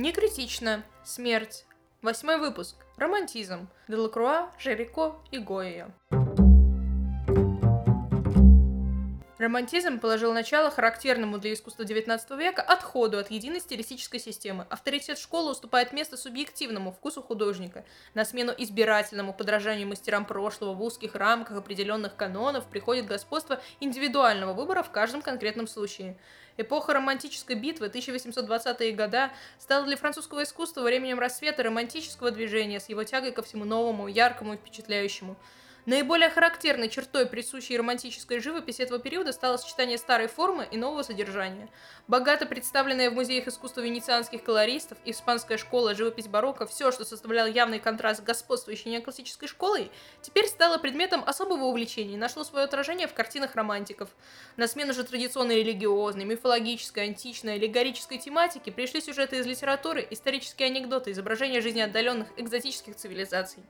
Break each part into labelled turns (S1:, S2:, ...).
S1: Не критично. Смерть. Восьмой выпуск. Романтизм. Делакруа, Жерико и Гоя. Романтизм положил начало характерному для искусства XIX века отходу от единой стилистической системы. Авторитет школы уступает место субъективному вкусу художника. На смену избирательному подражанию мастерам прошлого в узких рамках определенных канонов приходит господство индивидуального выбора в каждом конкретном случае. Эпоха романтической битвы 1820-е года стала для французского искусства временем рассвета романтического движения с его тягой ко всему новому, яркому и впечатляющему. Наиболее характерной чертой присущей романтической живописи этого периода стало сочетание старой формы и нового содержания. Богато представленная в музеях искусства венецианских колористов, испанская школа, живопись барокко, все, что составляло явный контраст с господствующей неоклассической школой, теперь стало предметом особого увлечения и нашло свое отражение в картинах романтиков. На смену же традиционной религиозной, мифологической, античной, аллегорической тематике пришли сюжеты из литературы, исторические анекдоты, изображения жизни отдаленных экзотических цивилизаций.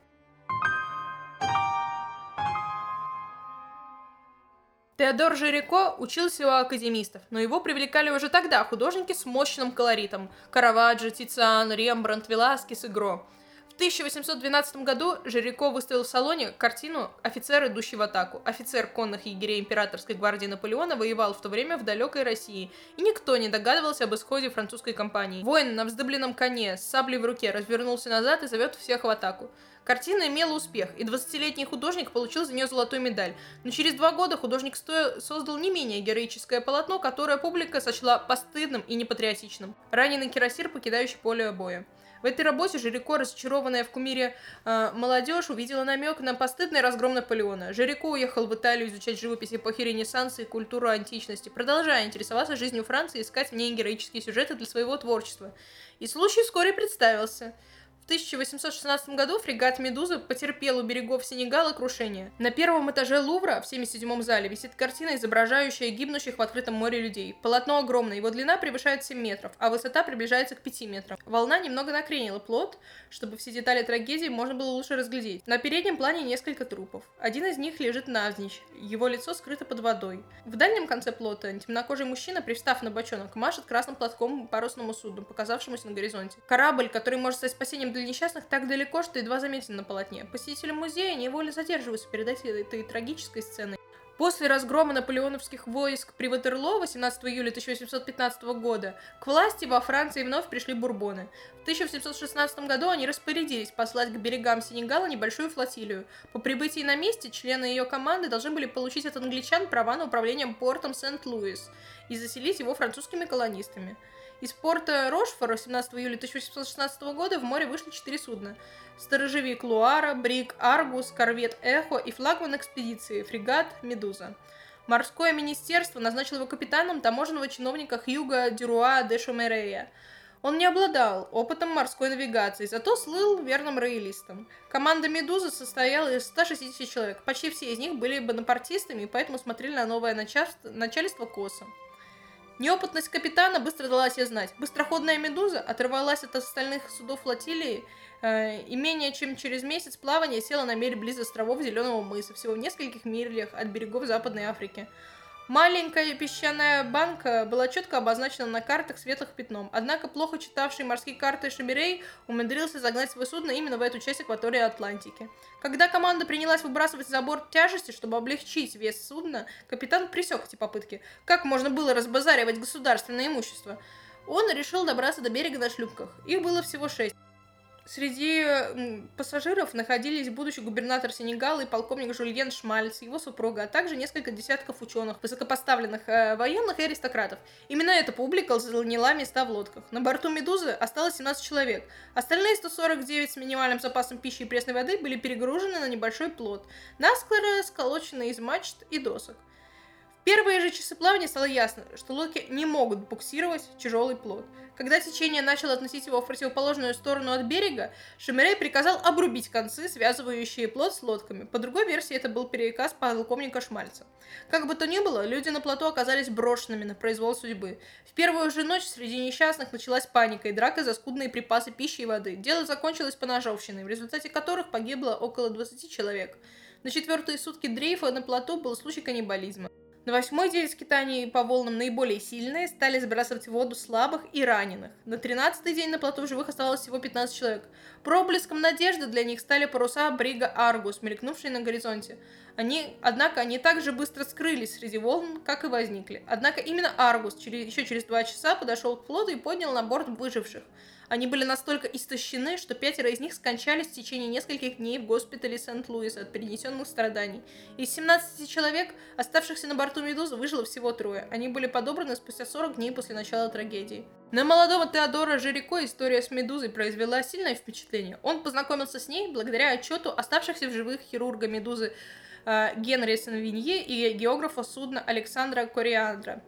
S1: Теодор Жирико учился у академистов, но его привлекали уже тогда художники с мощным колоритом – Караваджо, Тициан, Рембрандт, Веласкес и Гро. В 1812 году Жирико выставил в салоне картину «Офицер, идущий в атаку». Офицер конных егерей императорской гвардии Наполеона воевал в то время в далекой России, и никто не догадывался об исходе французской кампании. Воин на вздыбленном коне с саблей в руке развернулся назад и зовет всех в атаку. Картина имела успех, и 20-летний художник получил за нее золотую медаль. Но через два года художник стоя создал не менее героическое полотно, которое публика сочла постыдным и непатриотичным. Раненый кирасир, покидающий поле боя. В этой работе Жирико, разочарованная в кумире э, молодежь, увидела намек на постыдный разгром Наполеона. Жирико уехал в Италию изучать живопись эпохи Ренессанса и культуру античности, продолжая интересоваться жизнью Франции и искать в ней героические сюжеты для своего творчества. И случай вскоре представился – 1816 году фрегат «Медуза» потерпел у берегов Сенегала крушение. На первом этаже Лувра, в 77-м зале, висит картина, изображающая гибнущих в открытом море людей. Полотно огромное, его длина превышает 7 метров, а высота приближается к 5 метрам. Волна немного накренила плот, чтобы все детали трагедии можно было лучше разглядеть. На переднем плане несколько трупов. Один из них лежит навзничь, его лицо скрыто под водой. В дальнем конце плота темнокожий мужчина, пристав на бочонок, машет красным платком парусному судну, показавшемуся на горизонте. Корабль, который может стать спасением для несчастных так далеко, что едва заметен на полотне. Посетители музея невольно задерживаются перед этой трагической сценой. После разгрома наполеоновских войск при Ватерлоо 18 июля 1815 года к власти во Франции вновь пришли бурбоны. В 1716 году они распорядились послать к берегам Сенегала небольшую флотилию. По прибытии на месте члены ее команды должны были получить от англичан права на управление портом Сент-Луис и заселить его французскими колонистами. Из порта Рошфора 17 июля 1816 года в море вышли четыре судна. Сторожевик Луара, Брик Аргус, корвет Эхо и флагман экспедиции, фрегат Медуза. Морское министерство назначило его капитаном таможенного чиновника Хьюга Дюруа де Шомерея. Он не обладал опытом морской навигации, зато слыл верным роялистом. Команда «Медузы» состояла из 160 человек. Почти все из них были бонапартистами, и поэтому смотрели на новое начальство, начальство косо. Неопытность капитана быстро дала себе знать. Быстроходная «Медуза» оторвалась от остальных судов флотилии э, и менее чем через месяц плавания села на мель близ островов Зеленого мыса, всего в нескольких милях от берегов Западной Африки. Маленькая песчаная банка была четко обозначена на картах светлых пятном, однако плохо читавший морские карты Шамирей умудрился загнать свое судно именно в эту часть акватории Атлантики. Когда команда принялась выбрасывать за борт тяжести, чтобы облегчить вес судна, капитан пресек эти попытки. Как можно было разбазаривать государственное имущество? Он решил добраться до берега на шлюпках. Их было всего шесть. Среди пассажиров находились будущий губернатор Сенегала и полковник Жульен Шмальц, его супруга, а также несколько десятков ученых, высокопоставленных э, военных и аристократов. Именно эта публика заняла места в лодках. На борту «Медузы» осталось 17 человек. Остальные 149 с минимальным запасом пищи и пресной воды были перегружены на небольшой плот, наскоро сколоченный из мачт и досок. Первые же часы плавания стало ясно, что лодки не могут буксировать тяжелый плот – когда течение начало относить его в противоположную сторону от берега, Шемерей приказал обрубить концы, связывающие плот с лодками. По другой версии, это был переказ полковника Шмальца. Как бы то ни было, люди на плоту оказались брошенными на произвол судьбы. В первую же ночь среди несчастных началась паника и драка за скудные припасы пищи и воды. Дело закончилось поножовщиной, в результате которых погибло около 20 человек. На четвертые сутки дрейфа на плоту был случай каннибализма. На восьмой день скитаний по волнам наиболее сильные стали сбрасывать в воду слабых и раненых. На тринадцатый день на плоту живых оставалось всего 15 человек. Проблеском надежды для них стали паруса брига Аргус, мелькнувшие на горизонте. Они, однако, они так же быстро скрылись среди волн, как и возникли. Однако именно Аргус через, еще через два часа подошел к флоту и поднял на борт выживших. Они были настолько истощены, что пятеро из них скончались в течение нескольких дней в госпитале Сент-Луиса от перенесенных страданий. Из 17 человек, оставшихся на борту Медузы, выжило всего трое. Они были подобраны спустя 40 дней после начала трагедии. На молодого Теодора Жирико история с Медузой произвела сильное впечатление. Он познакомился с ней благодаря отчету оставшихся в живых хирурга Медузы э, Генри Сенвинье и географа судна Александра Кориандра.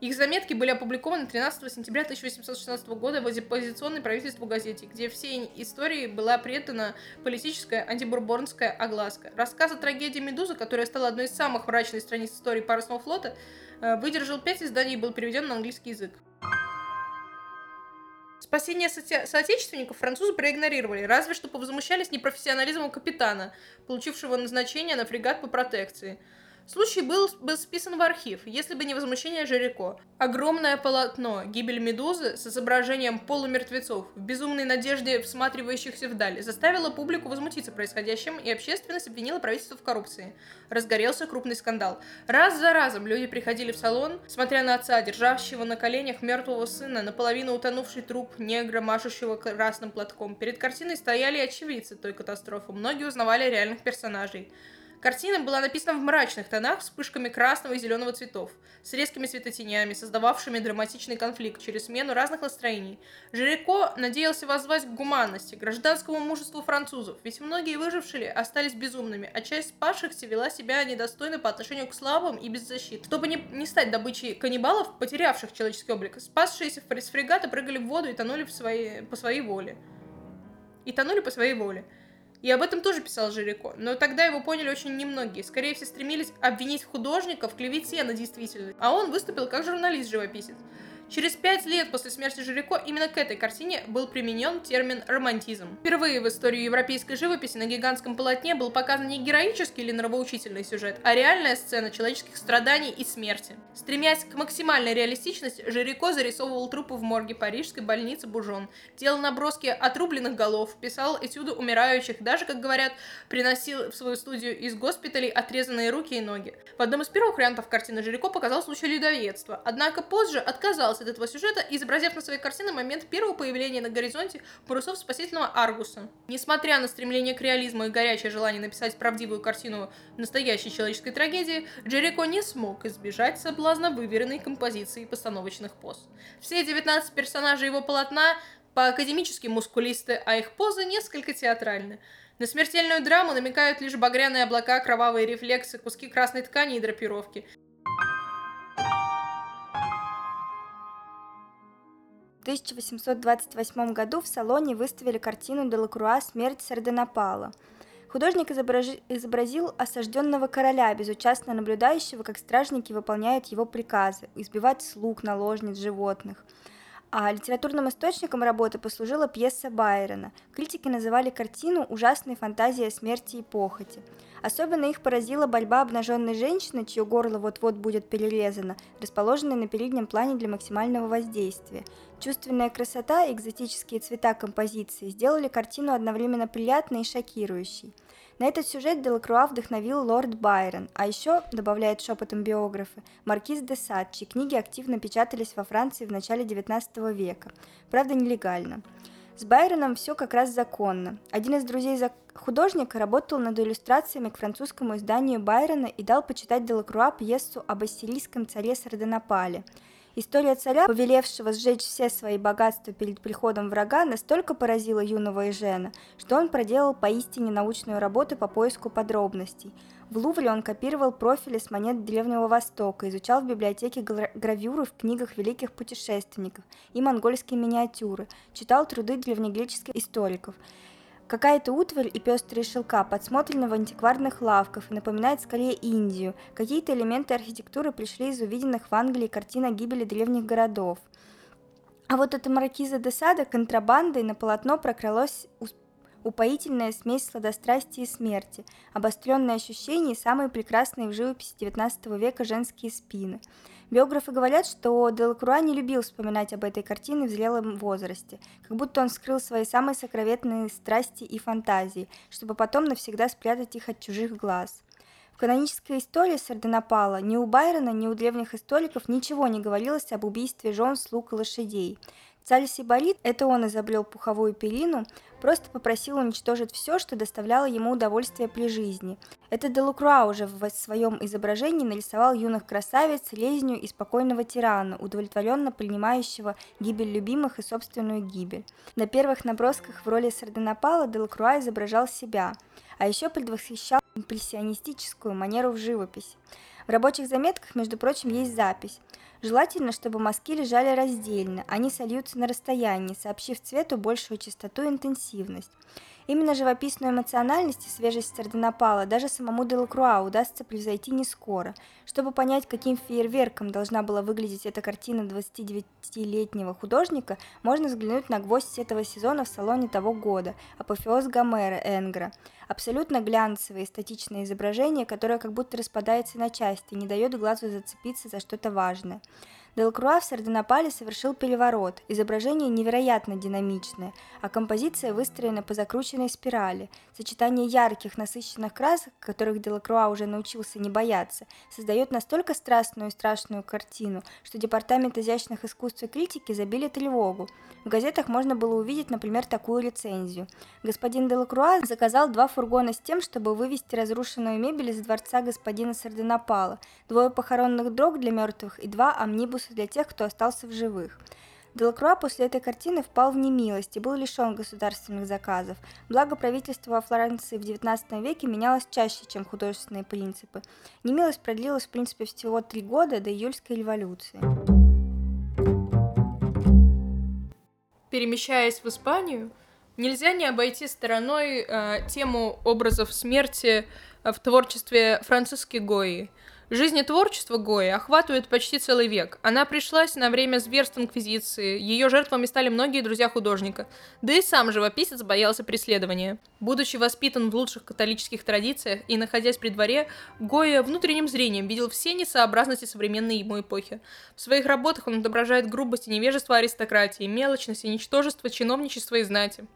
S1: Их заметки были опубликованы 13 сентября 1816 года в оппозиционной правительству газете, где всей истории была предана политическая антибурбонская огласка. Рассказ о трагедии Медузы, которая стала одной из самых мрачных страниц истории парусного флота, э, выдержал пять изданий и был переведен на английский язык. Спасение со- соотечественников французы проигнорировали, разве что повозмущались непрофессионализмом капитана, получившего назначение на фрегат по протекции – Случай был, был списан в архив, если бы не возмущение Жирико. Огромное полотно «Гибель Медузы» с изображением полумертвецов в безумной надежде всматривающихся вдаль заставило публику возмутиться происходящим, и общественность обвинила правительство в коррупции. Разгорелся крупный скандал. Раз за разом люди приходили в салон, смотря на отца, держащего на коленях мертвого сына, наполовину утонувший труп негра, машущего красным платком. Перед картиной стояли очевидцы той катастрофы. Многие узнавали реальных персонажей. Картина была написана в мрачных тонах, вспышками красного и зеленого цветов, с резкими светотенями, создававшими драматичный конфликт через смену разных настроений. Жирико надеялся воззвать к гуманности, гражданскому мужеству французов, ведь многие выжившие остались безумными, а часть спасшихся вела себя недостойно по отношению к слабым и беззащитным. Чтобы не, не стать добычей каннибалов, потерявших человеческий облик, спасшиеся с фрегата прыгали в воду и тонули в своей, по своей воле. И тонули по своей воле. И об этом тоже писал Жирико, но тогда его поняли очень немногие. Скорее всего, стремились обвинить художника в клевете на действительность. А он выступил как журналист-живописец. Через пять лет после смерти Жирико именно к этой картине был применен термин «романтизм». Впервые в истории европейской живописи на гигантском полотне был показан не героический или нравоучительный сюжет, а реальная сцена человеческих страданий и смерти. Стремясь к максимальной реалистичности, Жирико зарисовывал трупы в морге парижской больницы Бужон, делал наброски отрубленных голов, писал этюды умирающих, даже, как говорят, приносил в свою студию из госпиталей отрезанные руки и ноги. В одном из первых вариантов картины Жирико показал случай людоедства, однако позже отказался от этого сюжета, изобразив на своей картине момент первого появления на горизонте парусов спасительного Аргуса. Несмотря на стремление к реализму и горячее желание написать правдивую картину настоящей человеческой трагедии, Джерико не смог избежать соблазна выверенной композиции и постановочных поз. Все 19 персонажей его полотна по-академически мускулисты, а их позы несколько театральны. На смертельную драму намекают лишь багряные облака, кровавые рефлексы, куски красной ткани и драпировки.
S2: 1828 году в салоне выставили картину Делакруа «Смерть Сарденапала». Художник изобразил осажденного короля, безучастно наблюдающего, как стражники выполняют его приказы, избивать слуг, наложниц, животных – а литературным источником работы послужила пьеса Байрона. Критики называли картину «Ужасной фантазией смерти и похоти». Особенно их поразила борьба обнаженной женщины, чье горло вот-вот будет перерезано, расположенной на переднем плане для максимального воздействия. Чувственная красота и экзотические цвета композиции сделали картину одновременно приятной и шокирующей. На этот сюжет Делакруа вдохновил лорд Байрон, а еще, добавляет шепотом биографы, маркиз де Сад, чьи книги активно печатались во Франции в начале XIX века, правда нелегально. С Байроном все как раз законно. Один из друзей художника работал над иллюстрациями к французскому изданию Байрона и дал почитать Делакруа пьесу об ассирийском царе Сардонапале – История царя, повелевшего сжечь все свои богатства перед приходом врага, настолько поразила юного Эжена, что он проделал поистине научную работу по поиску подробностей. В Лувре он копировал профили с монет Древнего Востока, изучал в библиотеке гравюры в книгах великих путешественников и монгольские миниатюры, читал труды древнегреческих историков – Какая-то утварь и пестрые шелка подсмотрены в антикварных лавках и напоминает скорее Индию. Какие-то элементы архитектуры пришли из увиденных в Англии картин о гибели древних городов. А вот эта маркиза де Сада контрабандой на полотно прокралось упоительная смесь сладострастия и смерти, обостренные ощущения и самые прекрасные в живописи XIX века женские спины. Биографы говорят, что Делакруа не любил вспоминать об этой картине в зрелом возрасте, как будто он скрыл свои самые сокровенные страсти и фантазии, чтобы потом навсегда спрятать их от чужих глаз. В канонической истории Сардонапала ни у Байрона, ни у древних историков ничего не говорилось об убийстве жен, слуг и лошадей. Царь Сибарит, это он изобрел пуховую перину, просто попросил уничтожить все, что доставляло ему удовольствие при жизни. Это Делукруа уже в своем изображении нарисовал юных красавиц, лезню и спокойного тирана, удовлетворенно принимающего гибель любимых и собственную гибель. На первых набросках в роли Сардонапала Делакруа изображал себя, а еще предвосхищал импрессионистическую манеру в живописи. В рабочих заметках, между прочим, есть запись. Желательно, чтобы мазки лежали раздельно, они сольются на расстоянии, сообщив цвету большую частоту и интенсивность. Именно живописную эмоциональность и свежесть Сардонапала даже самому Делакруа удастся превзойти не скоро. Чтобы понять, каким фейерверком должна была выглядеть эта картина 29-летнего художника, можно взглянуть на гвоздь этого сезона в салоне того года – апофеоз Гомера Энгра. Абсолютно глянцевое эстетичное изображение, которое как будто распадается на части, не дает глазу зацепиться за что-то важное. Делкруа в Сардонапале совершил переворот. Изображение невероятно динамичное, а композиция выстроена по закрученной спирали. Сочетание ярких, насыщенных красок, которых Делакруа уже научился не бояться, создает настолько страстную и страшную картину, что Департамент изящных искусств и критики забили тревогу. В газетах можно было увидеть, например, такую рецензию. Господин Делакруа заказал два фургона с тем, чтобы вывести разрушенную мебель из дворца господина Сардонапала, двое похоронных дрог для мертвых и два амнибуса для тех, кто остался в живых. Делакруа после этой картины впал в немилость и был лишен государственных заказов. Благо правительство во Флоренции в XIX веке менялось чаще, чем художественные принципы. Немилость продлилась в принципе всего три года до июльской революции.
S1: Перемещаясь в Испанию, нельзя не обойти стороной э, тему образов смерти в творчестве Франциски Гои – Жизнь и творчество Гои охватывает почти целый век. Она пришлась на время зверств Инквизиции, ее жертвами стали многие друзья художника, да и сам живописец боялся преследования. Будучи воспитан в лучших католических традициях и находясь при дворе, Гоя внутренним зрением видел все несообразности современной ему эпохи. В своих работах он отображает грубость и невежество аристократии, мелочность и ничтожество чиновничества и знати.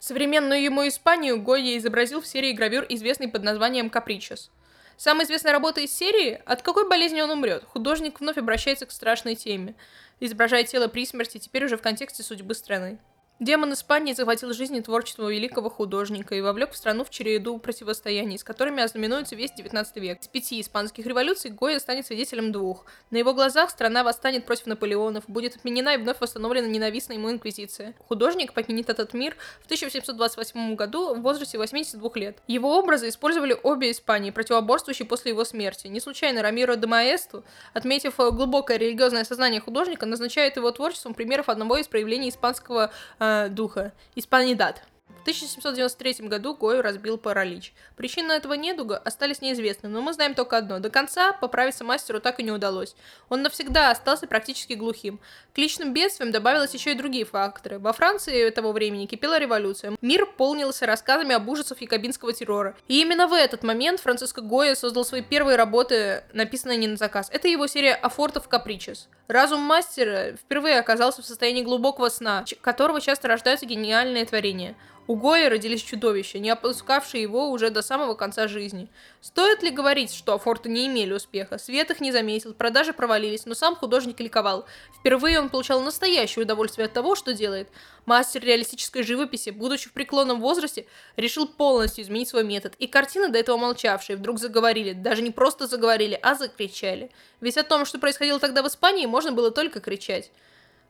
S1: Современную ему Испанию Гойя изобразил в серии гравюр, известной под названием «Капричес». Самая известная работа из серии «От какой болезни он умрет?» Художник вновь обращается к страшной теме, изображая тело при смерти, теперь уже в контексте судьбы страны. Демон Испании захватил жизнь и творчество великого художника и вовлек в страну в череду противостояний, с которыми ознаменуется весь 19 век. С пяти испанских революций Гойя станет свидетелем двух. На его глазах страна восстанет против Наполеонов, будет отменена и вновь восстановлена ненавистная ему инквизиция. Художник покинет этот мир в 1728 году в возрасте 82 лет. Его образы использовали обе Испании, противоборствующие после его смерти. Не случайно Рамиро де Маэсту, отметив глубокое религиозное сознание художника, назначает его творчеством примеров одного из проявлений испанского э, э, духа, испанидат. В 1793 году Гою разбил паралич. Причины этого недуга остались неизвестны, но мы знаем только одно. До конца поправиться мастеру так и не удалось. Он навсегда остался практически глухим. К личным бедствиям добавилось еще и другие факторы. Во Франции того времени кипела революция. Мир полнился рассказами об ужасах якобинского террора. И именно в этот момент Франциско Гоя создал свои первые работы, написанные не на заказ. Это его серия «Афортов Капричес». Разум мастера впервые оказался в состоянии глубокого сна, которого часто рождаются гениальные творения. У Гоя родились чудовища, не опускавшие его уже до самого конца жизни. Стоит ли говорить, что Афорты не имели успеха? Свет их не заметил, продажи провалились, но сам художник ликовал. Впервые он получал настоящее удовольствие от того, что делает. Мастер реалистической живописи, будучи в преклонном возрасте, решил полностью изменить свой метод. И картины, до этого молчавшие, вдруг заговорили. Даже не просто заговорили, а закричали. Ведь о том, что происходило тогда в Испании, можно было только кричать.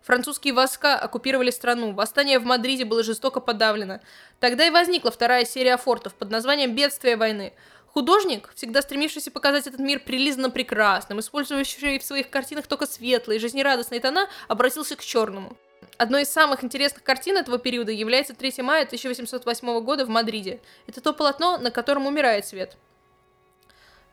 S1: Французские войска оккупировали страну, восстание в Мадриде было жестоко подавлено. Тогда и возникла вторая серия фортов под названием «Бедствие войны». Художник, всегда стремившийся показать этот мир прилизанно прекрасным, использующий в своих картинах только светлые, жизнерадостные тона, обратился к черному. Одной из самых интересных картин этого периода является 3 мая 1808 года в Мадриде. Это то полотно, на котором умирает свет.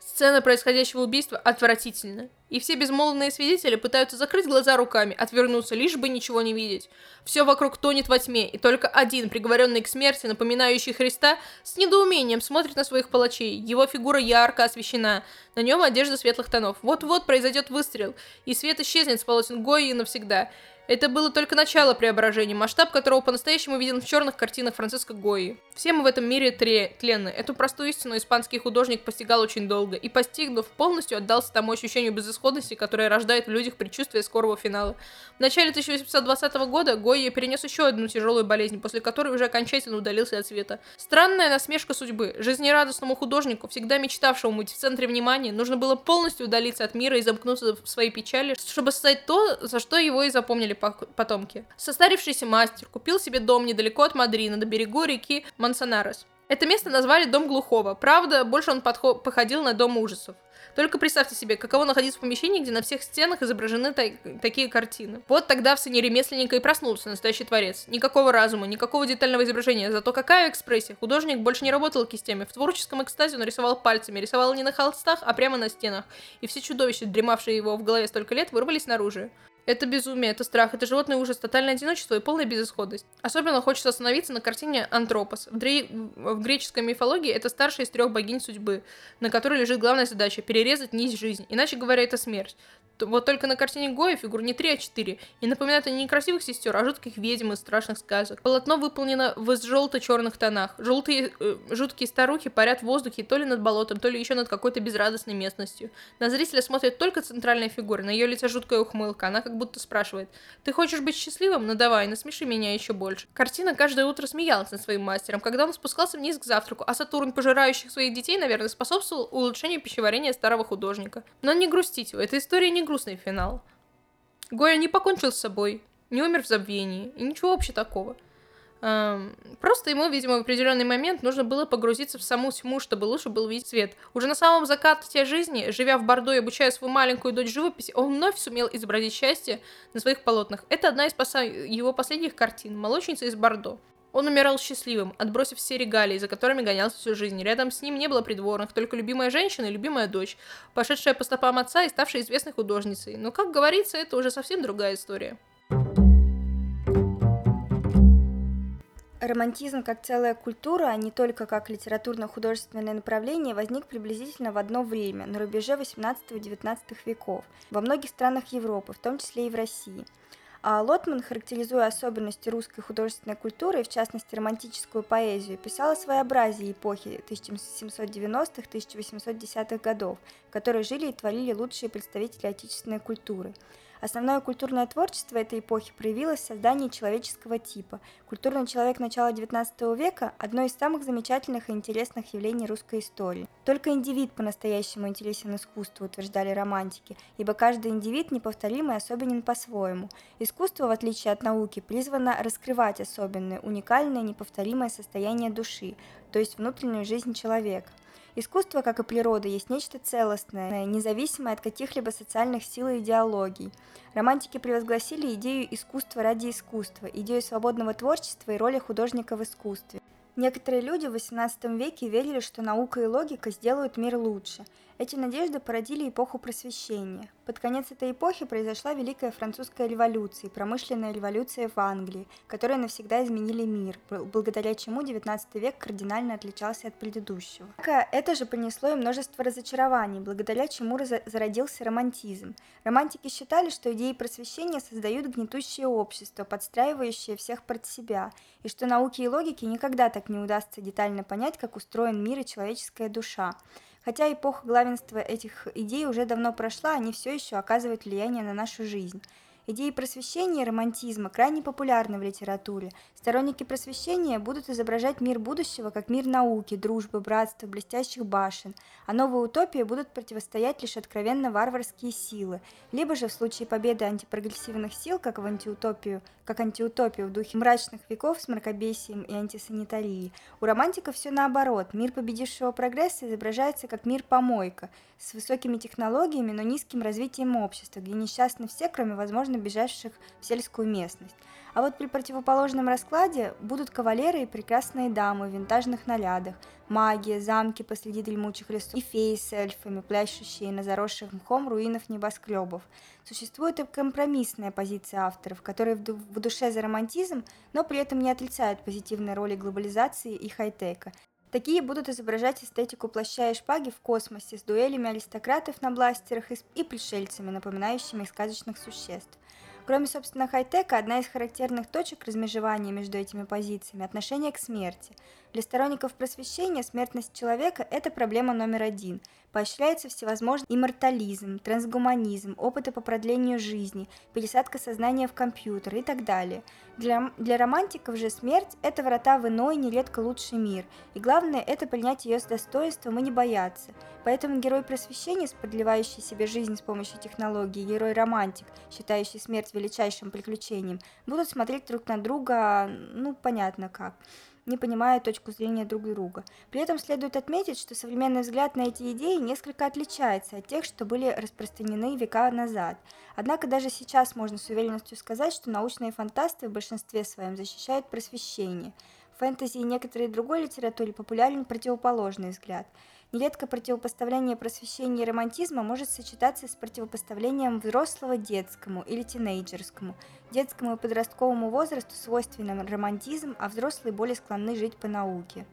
S1: Сцена происходящего убийства отвратительна. И все безмолвные свидетели пытаются закрыть глаза руками, отвернуться, лишь бы ничего не видеть. Все вокруг тонет во тьме, и только один, приговоренный к смерти, напоминающий Христа, с недоумением смотрит на своих палачей. Его фигура ярко освещена, на нем одежда светлых тонов. Вот-вот произойдет выстрел, и свет исчезнет с полотен Гои навсегда. Это было только начало преображения, масштаб которого по-настоящему виден в черных картинах Франциско Гои. Все мы в этом мире тре тленны. Эту простую истину испанский художник постигал очень долго, и постигнув, полностью отдался тому ощущению безысходности, которое рождает в людях предчувствие скорого финала. В начале 1820 года Гойи перенес еще одну тяжелую болезнь, после которой уже окончательно удалился от света. Странная насмешка судьбы. Жизнерадостному художнику, всегда мечтавшему быть в центре внимания, нужно было полностью удалиться от мира и замкнуться в своей печали, чтобы создать то, за что его и запомнили потомки. Состарившийся мастер купил себе дом недалеко от Мадрина, на берегу реки Мансонарес. Это место назвали Дом Глухого. Правда, больше он походил на Дом ужасов. Только представьте себе, каково находиться в помещении, где на всех стенах изображены та- такие картины. Вот тогда в сцене ремесленника и проснулся настоящий творец. Никакого разума, никакого детального изображения, зато какая экспрессия. Художник больше не работал кистями. В творческом экстазе он рисовал пальцами, рисовал не на холстах, а прямо на стенах. И все чудовища, дремавшие его в голове столько лет, вырвались наружу. Это безумие, это страх, это животный ужас, тотальное одиночество и полная безысходность. Особенно хочется остановиться на картине Антропос. В, дре... в греческой мифологии это старшая из трех богинь судьбы, на которой лежит главная задача – перерезать нить жизни. Иначе говоря, это смерть. Вот только на картине Гоя фигур не три, а четыре. И напоминают они не красивых сестер, а жутких ведьм из страшных сказок. Полотно выполнено в желто-черных тонах. Желтые э, жуткие старухи парят в воздухе то ли над болотом, то ли еще над какой-то безрадостной местностью. На зрителя смотрит только центральная фигура, на ее лице жуткая ухмылка. Она как будто спрашивает, ты хочешь быть счастливым? Ну давай, насмеши меня еще больше. Картина каждое утро смеялась над своим мастером, когда он спускался вниз к завтраку, а Сатурн, пожирающих своих детей, наверное, способствовал улучшению пищеварения старого художника. Но не грустите, эта история не грустный финал. Гоя не покончил с собой, не умер в забвении, и ничего вообще такого. Эм, просто ему, видимо, в определенный момент нужно было погрузиться в саму тьму, чтобы лучше был видеть свет. Уже на самом закате жизни, живя в Бордо и обучая свою маленькую дочь живописи, он вновь сумел изобразить счастье на своих полотнах. Это одна из поса- его последних картин «Молочница из Бордо». Он умирал счастливым, отбросив все регалии, за которыми гонялся всю жизнь. Рядом с ним не было придворных, только любимая женщина и любимая дочь, пошедшая по стопам отца и ставшая известной художницей. Но, как говорится, это уже совсем другая история.
S2: Романтизм как целая культура, а не только как литературно-художественное направление, возник приблизительно в одно время, на рубеже 18-19 веков, во многих странах Европы, в том числе и в России. А Лотман, характеризуя особенности русской художественной культуры, в частности романтическую поэзию, писал о своеобразии эпохи 1790-1810-х годов, в которой жили и творили лучшие представители отечественной культуры – Основное культурное творчество этой эпохи проявилось в создании человеческого типа. Культурный человек начала XIX века – одно из самых замечательных и интересных явлений русской истории. Только индивид по-настоящему интересен искусству, утверждали романтики, ибо каждый индивид неповторим и особенен по-своему. Искусство, в отличие от науки, призвано раскрывать особенное, уникальное, неповторимое состояние души, то есть внутреннюю жизнь человека. Искусство, как и природа, есть нечто целостное, независимое от каких-либо социальных сил и идеологий. Романтики превозгласили идею искусства ради искусства, идею свободного творчества и роли художника в искусстве. Некоторые люди в XVIII веке верили, что наука и логика сделают мир лучше – эти надежды породили эпоху просвещения. Под конец этой эпохи произошла Великая Французская революция и промышленная революция в Англии, которые навсегда изменили мир, благодаря чему XIX век кардинально отличался от предыдущего. Это же принесло и множество разочарований, благодаря чему зародился романтизм. Романтики считали, что идеи просвещения создают гнетущее общество, подстраивающее всех под себя, и что науке и логике никогда так не удастся детально понять, как устроен мир и человеческая душа. Хотя эпоха главенства этих идей уже давно прошла, они все еще оказывают влияние на нашу жизнь. Идеи просвещения и романтизма крайне популярны в литературе. Сторонники просвещения будут изображать мир будущего как мир науки, дружбы, братства, блестящих башен, а новые утопии будут противостоять лишь откровенно варварские силы, либо же в случае победы антипрогрессивных сил, как в антиутопию, как антиутопию в духе мрачных веков с мракобесием и антисанитарией. У романтиков все наоборот. Мир победившего прогресса изображается как мир-помойка, с высокими технологиями, но низким развитием общества, где несчастны все, кроме, возможно, безнадежно бежавших в сельскую местность. А вот при противоположном раскладе будут кавалеры и прекрасные дамы в винтажных нарядах, магия, замки посреди дремучих лесов и феи с эльфами, пляшущие на заросших мхом руинах небоскребов. Существует и компромиссная позиция авторов, которые в душе за романтизм, но при этом не отрицают позитивной роли глобализации и хай-тека. Такие будут изображать эстетику плаща и шпаги в космосе с дуэлями аристократов на бластерах и пришельцами, напоминающими сказочных существ. Кроме, собственно, хай-тека, одна из характерных точек размежевания между этими позициями – отношение к смерти. Для сторонников просвещения смертность человека – это проблема номер один. Поощряется всевозможный иммортализм, трансгуманизм, опыты по продлению жизни, пересадка сознания в компьютер и так далее. Для, для романтиков же смерть – это врата в иной, нередко лучший мир. И главное – это принять ее с достоинством и не бояться. Поэтому герой просвещения, продлевающий себе жизнь с помощью технологий, герой-романтик, считающий смерть величайшим приключением, будут смотреть друг на друга, ну, понятно как не понимая точку зрения друг друга. При этом следует отметить, что современный взгляд на эти идеи несколько отличается от тех, что были распространены века назад. Однако даже сейчас можно с уверенностью сказать, что научные фантасты в большинстве своем защищают просвещение. В фэнтези и некоторой другой литературе популярен противоположный взгляд – Нередко противопоставление просвещения и романтизма может сочетаться с противопоставлением взрослого детскому или тинейджерскому. Детскому и подростковому возрасту свойственен романтизм, а взрослые более склонны жить по науке.